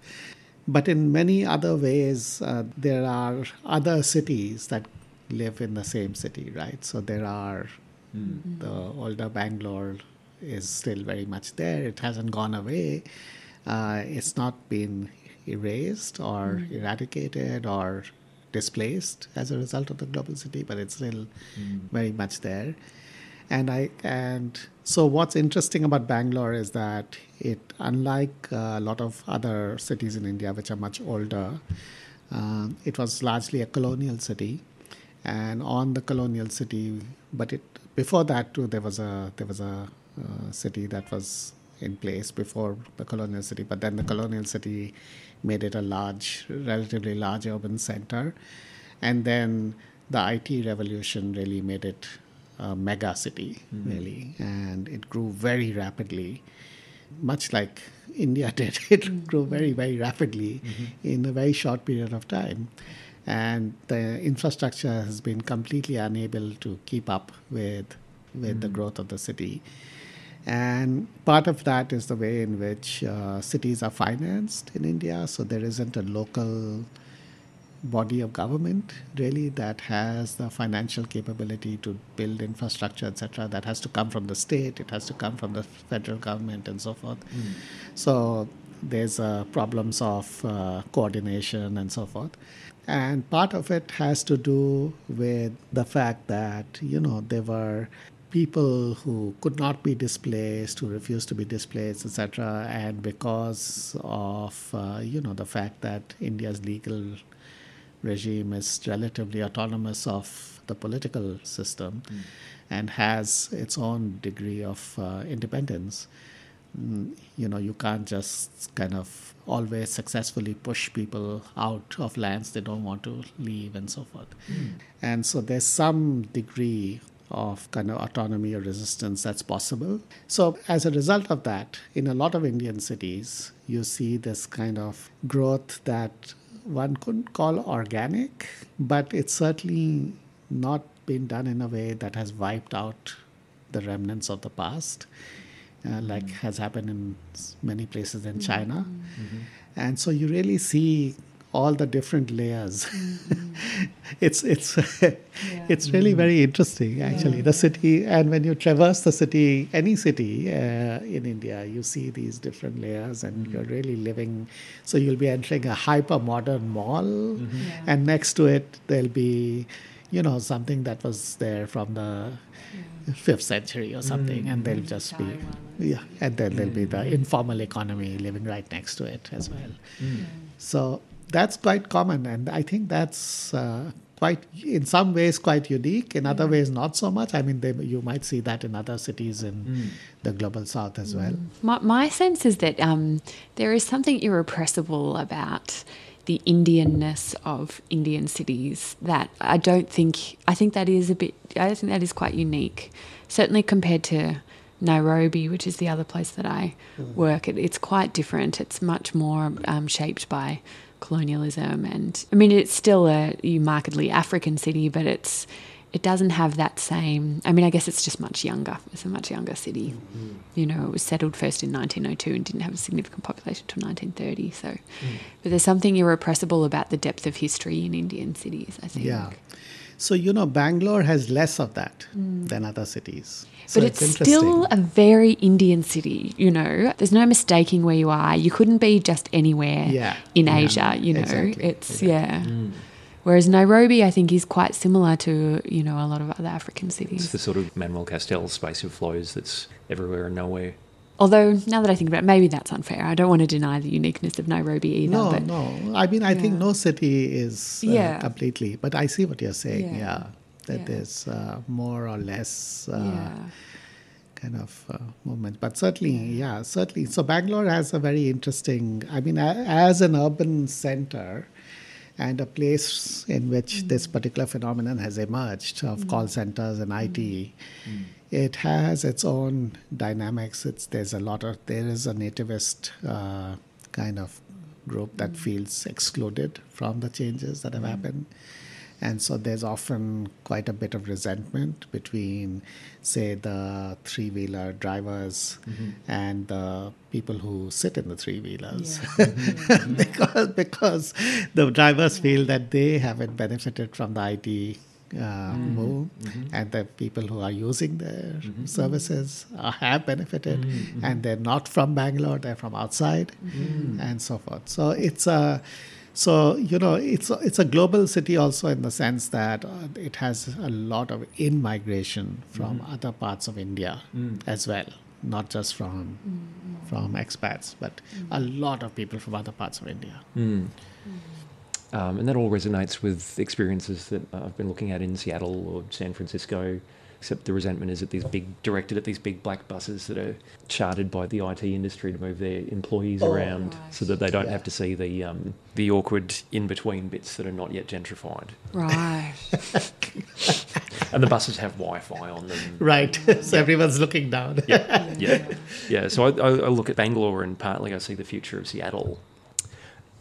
But in many other ways, uh, there are other cities that live in the same city, right? So there are mm. the older Bangalore is still very much there. It hasn't gone away. Uh, it's not been erased or mm. eradicated or displaced as a result of the global city, but it's still mm. very much there. And I and so what's interesting about Bangalore is that it, unlike a lot of other cities in India, which are much older, uh, it was largely a colonial city, and on the colonial city, but it before that too, there was a there was a uh, city that was in place before the colonial city, but then the colonial city made it a large, relatively large urban center, and then the IT revolution really made it a mega city, mm-hmm. really, and it grew very rapidly, much like India [LAUGHS] did. It mm-hmm. grew very, very rapidly mm-hmm. in a very short period of time. And the infrastructure has been completely unable to keep up with, with the mm-hmm. growth of the city. And part of that is the way in which uh, cities are financed in India. So there isn't a local body of government really that has the financial capability to build infrastructure etc that has to come from the state it has to come from the federal government and so forth mm. so there's uh, problems of uh, coordination and so forth and part of it has to do with the fact that you know there were people who could not be displaced, who refused to be displaced, etc. And because of uh, you know the fact that India's legal regime is relatively autonomous of the political system mm. and has its own degree of uh, independence. Mm, you know, you can't just kind of always successfully push people out of lands they don't want to leave and so forth. Mm. And so there's some degree of kind of autonomy or resistance that's possible. So, as a result of that, in a lot of Indian cities, you see this kind of growth that one couldn't call organic, but it's certainly not been done in a way that has wiped out the remnants of the past, uh, like mm-hmm. has happened in many places in China. Mm-hmm. And so you really see all the different layers. Mm-hmm. [LAUGHS] it's it's yeah. it's really mm-hmm. very interesting actually. Yeah. The city, and when you traverse the city, any city uh, in India, you see these different layers, and mm-hmm. you're really living. So you'll be entering a hyper modern mall, mm-hmm. yeah. and next to it there'll be, you know, something that was there from the fifth century or something, mm. and they'll just be yeah, and then there'll be the informal economy living right next to it as well. Mm. So that's quite common, and I think that's uh, quite, in some ways, quite unique. In other ways, not so much. I mean, they, you might see that in other cities in mm. the global south as well. My, my sense is that um, there is something irrepressible about the Indianness of Indian cities that I don't think I think that is a bit I think that is quite unique. Certainly compared to Nairobi, which is the other place that I mm. work, it, it's quite different. It's much more um, shaped by colonialism and I mean it's still a markedly African city but it's it doesn't have that same I mean I guess it's just much younger it's a much younger city mm-hmm. you know it was settled first in 1902 and didn't have a significant population until 1930 so mm. but there's something irrepressible about the depth of history in Indian cities I think yeah So, you know, Bangalore has less of that than other cities. So but it's, still a very Indian city, you know. There's no mistaking where you are. You couldn't be just anywhere Yeah. in Yeah. Asia, you know. Exactly. It's yeah. Whereas Nairobi, I think, is quite similar to you know a lot of other African cities. It's the sort of Manuel Castells space of flows that's everywhere and nowhere. Although now that I think about it, maybe that's unfair. I don't want to deny the uniqueness of Nairobi either. No, but no. I mean, I think no city is uh, Yeah. completely, but I see what you're saying. Yeah. Yeah. That Yeah. there's uh, more or less uh, yeah. kind of uh, movement. But certainly, yeah, certainly. So Bangalore has a very interesting, I mean, a- as an urban center and a place in which this particular phenomenon has emerged of call centers and IT, it has its own dynamics. It's there's a lot of there is a nativist uh, kind of group that feels excluded from the changes that have happened. And so there's often quite a bit of resentment between, say, the three wheeler drivers mm-hmm. and the people who sit in the three wheelers. [LAUGHS] Mm-hmm. because, because the drivers feel that they haven't benefited from the IT uh, mm-hmm. move, and the people who are using their services uh, have benefited, and they're not from Bangalore, they're from outside, and so forth. So it's a so you know it's a, it's a global city also in the sense that uh, it has a lot of in migration from mm. other parts of India mm. as well, not just from mm. from expats, but a lot of people from other parts of India. Um, and that all resonates with experiences that I've been looking at in Seattle or San Francisco. Except the resentment is at these big, directed at these big black buses that are chartered by the IT industry to move their employees Oh, around, so that they don't have to see the um, the awkward in between bits that are not yet gentrified. Right. [LAUGHS] And the buses have Wi-Fi on them. Right. [LAUGHS] so everyone's looking down. Yeah, [LAUGHS] yeah, yeah. So I, I, I look at Bangalore, and partly I see the future of Seattle.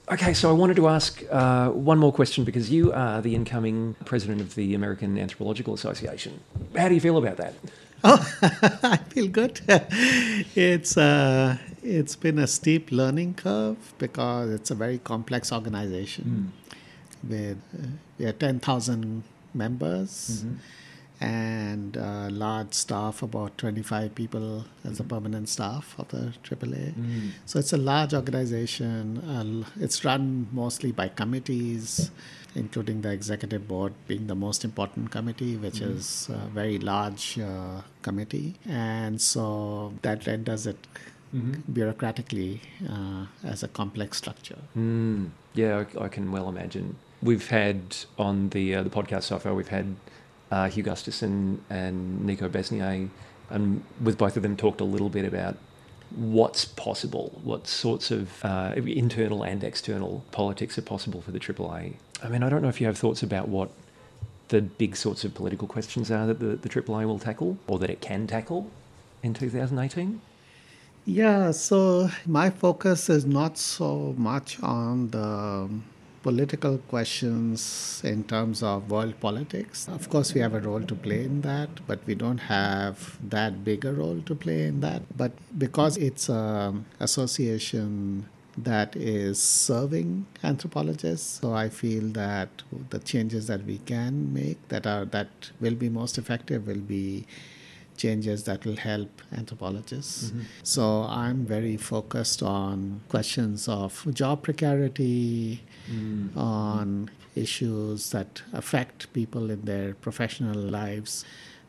Okay, so I wanted to ask uh, one more question because you are the incoming president of the American Anthropological Association. How do you feel about that? [LAUGHS] I feel good. [LAUGHS] it's uh, it's been a steep learning curve because it's a very complex organization with uh, we have ten thousand members and a large staff, about twenty five people as a permanent staff of the AAA. So it's a large organization. Uh, it's run mostly by committees, including the executive board being the most important committee, which is a very large uh, committee. And so that renders it bureaucratically uh, as a complex structure. Mm, yeah, I, I can well imagine. We've had on the uh, the podcast so far, we've had uh, Hugh Gusterson and Niko Besnier, and with both of them talked a little bit about what's possible, what sorts of uh, internal and external politics are possible for the AAA. I mean, I don't know if you have thoughts about what the big sorts of political questions are that the, the AAA will tackle or that it can tackle in 2018. Yeah, so my focus is not so much on the political questions in terms of world politics. Of course, we have a role to play in that, but we don't have that big a role to play in that. But because it's an association that is serving anthropologists, so I feel that the changes that we can make that are that will be most effective will be changes that will help anthropologists. Mm-hmm. So I'm very focused on questions of job precarity, on issues that affect people in their professional lives.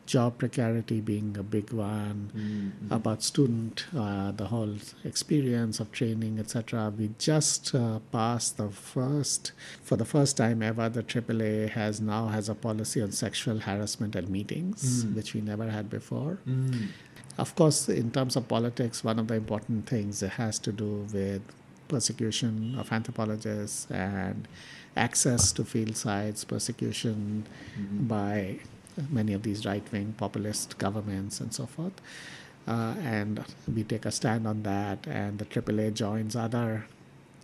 Job precarity being a big one, about student, uh, the whole experience of training, etc. We just uh, passed the first, for the first time ever, the AAA has now has a policy on sexual harassment at meetings, which we never had before. Of course, in terms of politics, one of the important things it has to do with persecution of anthropologists and access to field sites, persecution mm-hmm. by many of these right wing populist governments and so forth. Uh, and we take a stand on that, and the AAA joins other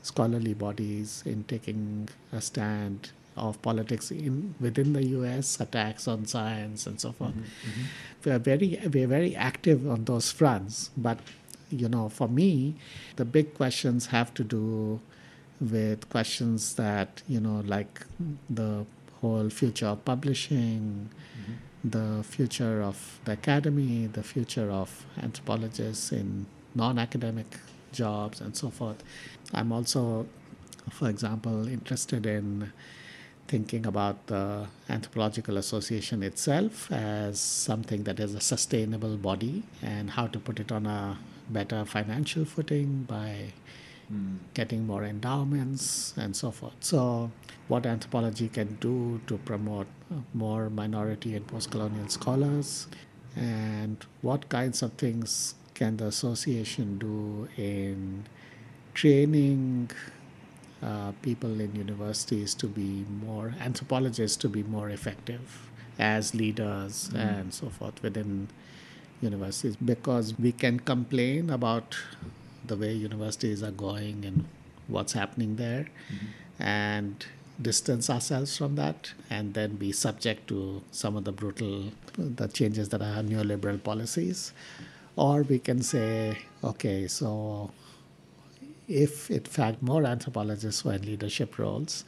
scholarly bodies in taking a stand of politics in within the U.S. attacks on science and so forth. Mm-hmm. Mm-hmm. We are very we are very active on those fronts, but you know, for me, the big questions have to do with questions that you know, like the whole future of publishing, mm-hmm. the future of the academy, the future of anthropologists in non academic jobs, and so forth. I'm also, for example, interested in thinking about the anthropological association itself as something that is a sustainable body and how to put it on a better financial footing by hmm. getting more endowments and so forth. So, what anthropology can do to promote uh, more minority and post colonial scholars, and what kinds of things can the association do in training uh, people in universities to be more anthropologists to be more effective as leaders hmm. and so forth within universities because we can complain about the way universities are going and what's happening there mm-hmm. and distance ourselves from that and then be subject to some of the brutal the changes that are neoliberal policies. Or we can say okay so if in fact more anthropologists were in leadership roles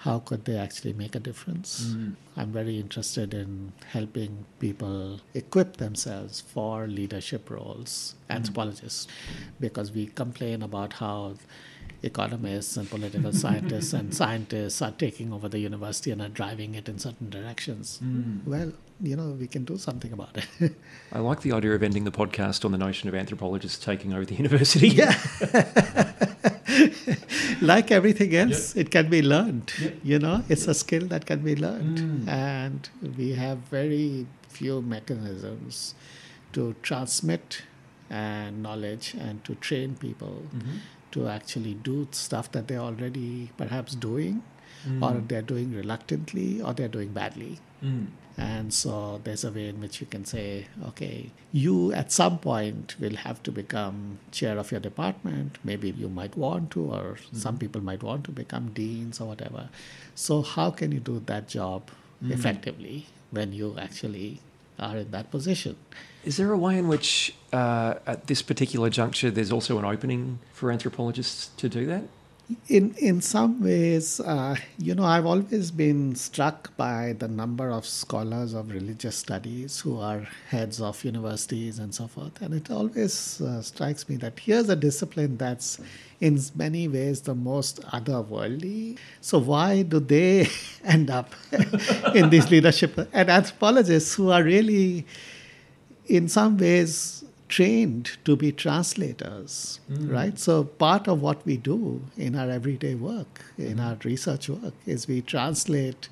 how could they actually make a difference? Mm-hmm. I'm very interested in helping people equip themselves for leadership roles, anthropologists, mm-hmm. because we complain about how economists and political [LAUGHS] scientists and scientists are taking over the university and are driving it in certain directions. Hmm. Well, you know, we can do something about it. [LAUGHS] I like the idea of ending the podcast on the notion of anthropologists taking over the [LAUGHS] university. Yeah. like everything else, it can be learned. You know, it's a skill that can be learned. Hmm. And we have very few mechanisms to transmit and knowledge and to train people mm-hmm. To actually do stuff that they're already perhaps doing mm. or they're doing reluctantly or they're doing badly. Mm. And so there's a way in which you can say, okay, you at some point will have to become chair of your department. Maybe you might want to, or mm-hmm. some people might want to become deans or whatever. So, how can you do that job mm. effectively when you actually are in that position? Is there a way in which, uh, at this particular juncture, there's also an opening for anthropologists to do that? in in some ways, uh, you know, I've always been struck by the number of scholars of religious studies who are heads of universities and so forth, and it always uh, strikes me that here's a discipline that's in many ways the most otherworldly. So why do they [LAUGHS] end up [LAUGHS] in these leadership and anthropologists who are really, in some ways, trained to be translators, hmm. right? So part of what we do in our everyday work, in hmm. our research work, is we translate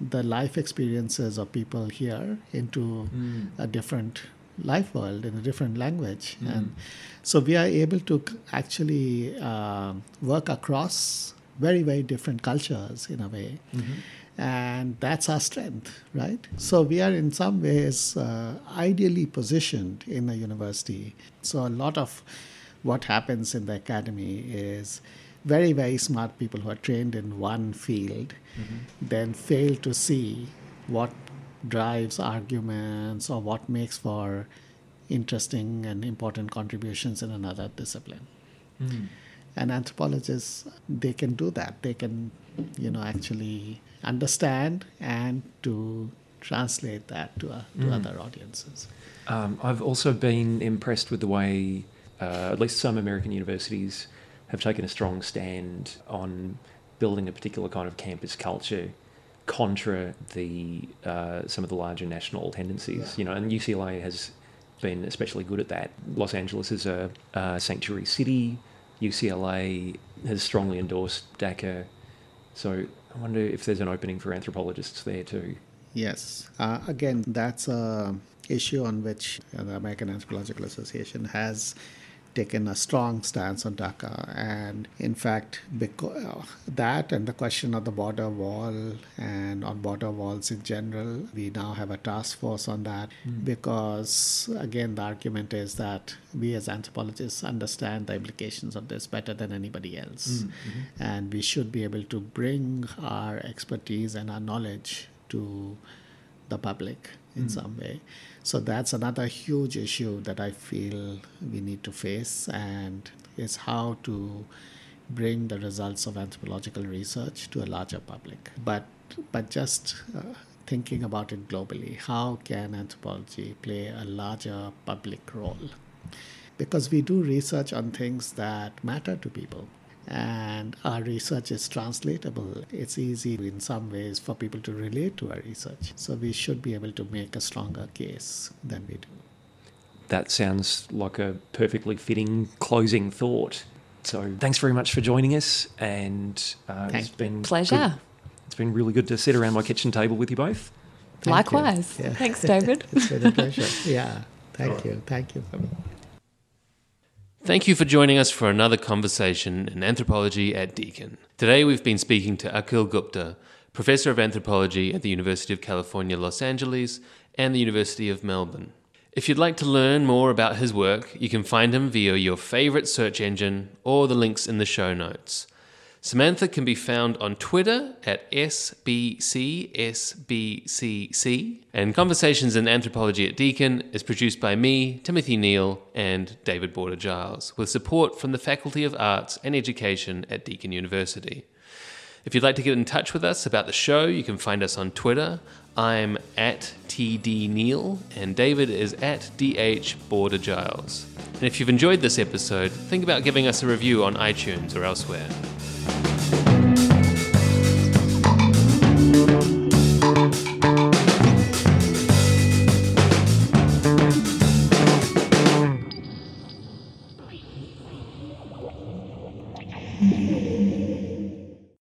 the life experiences of people here into hmm. a different life world in a different language, and so we are able to actually uh, work across very very different cultures in a way mm-hmm. And that's our strength, right? So we are in some ways uh, ideally positioned in a university. So a lot of what happens in the academy is very, very smart people who are trained in one field then fail to see what drives arguments or what makes for interesting and important contributions in another discipline and anthropologists they can do that they can you know actually understand and to translate that to, uh, to other audiences Um, I've also been impressed with the way, uh, at least some American universities have taken a strong stand on building a particular kind of campus culture contra the uh, some of the larger national tendencies. You know, and UCLA has been especially good at that. Los Angeles is a, a sanctuary city. UCLA has strongly endorsed DACA. So I wonder if there's an opening for anthropologists there too. Yes. Uh, again, that's a issue on which the American Anthropological Association has taken a strong stance on DACA. And in fact, because uh, that and the question of the border wall and on border walls in general, we now have a task force on that hmm. because, again, the argument is that we as anthropologists understand the implications of this better than anybody else. Hmm, hmm. And we should be able to bring our expertise and our knowledge to the public in some way. So that's another huge issue that I feel we need to face, and is how to bring the results of anthropological research to a larger public. But but just uh, thinking about it globally. How can anthropology play a larger public role? Because we do research on things that matter to people and our research is translatable. It's easy in some ways for people to relate to our research. So we should be able to make a stronger case than we do. That sounds like a perfectly fitting closing thought. So thanks very much for joining us, and uh, it's been pleasure. Good. It's been really good to sit around my kitchen table with you both. Thank Likewise. You. Yeah. Thanks, David. [LAUGHS] it's been a pleasure. [LAUGHS] Yeah. Thank you. Thank you for me. Thank you for joining us for another conversation in anthropology at Deakin. Today we've been speaking to Akhil Gupta, Professor of Anthropology at the University of California, Los Angeles, and the University of Melbourne. If you'd like to learn more about his work, you can find him via your favorite search engine or the links in the show notes. Samantha can be found on Twitter at SBCSBCC, and Conversations in Anthropology at Deakin is produced by me, Timothy Neale, and David Boarder Giles, with support from the Faculty of Arts and Education at Deakin University. If you'd like to get in touch with us about the show, you can find us on Twitter. I'm at TD Neal, and David is at DH Border Giles. And if you've enjoyed this episode, think about giving us a review on iTunes or elsewhere.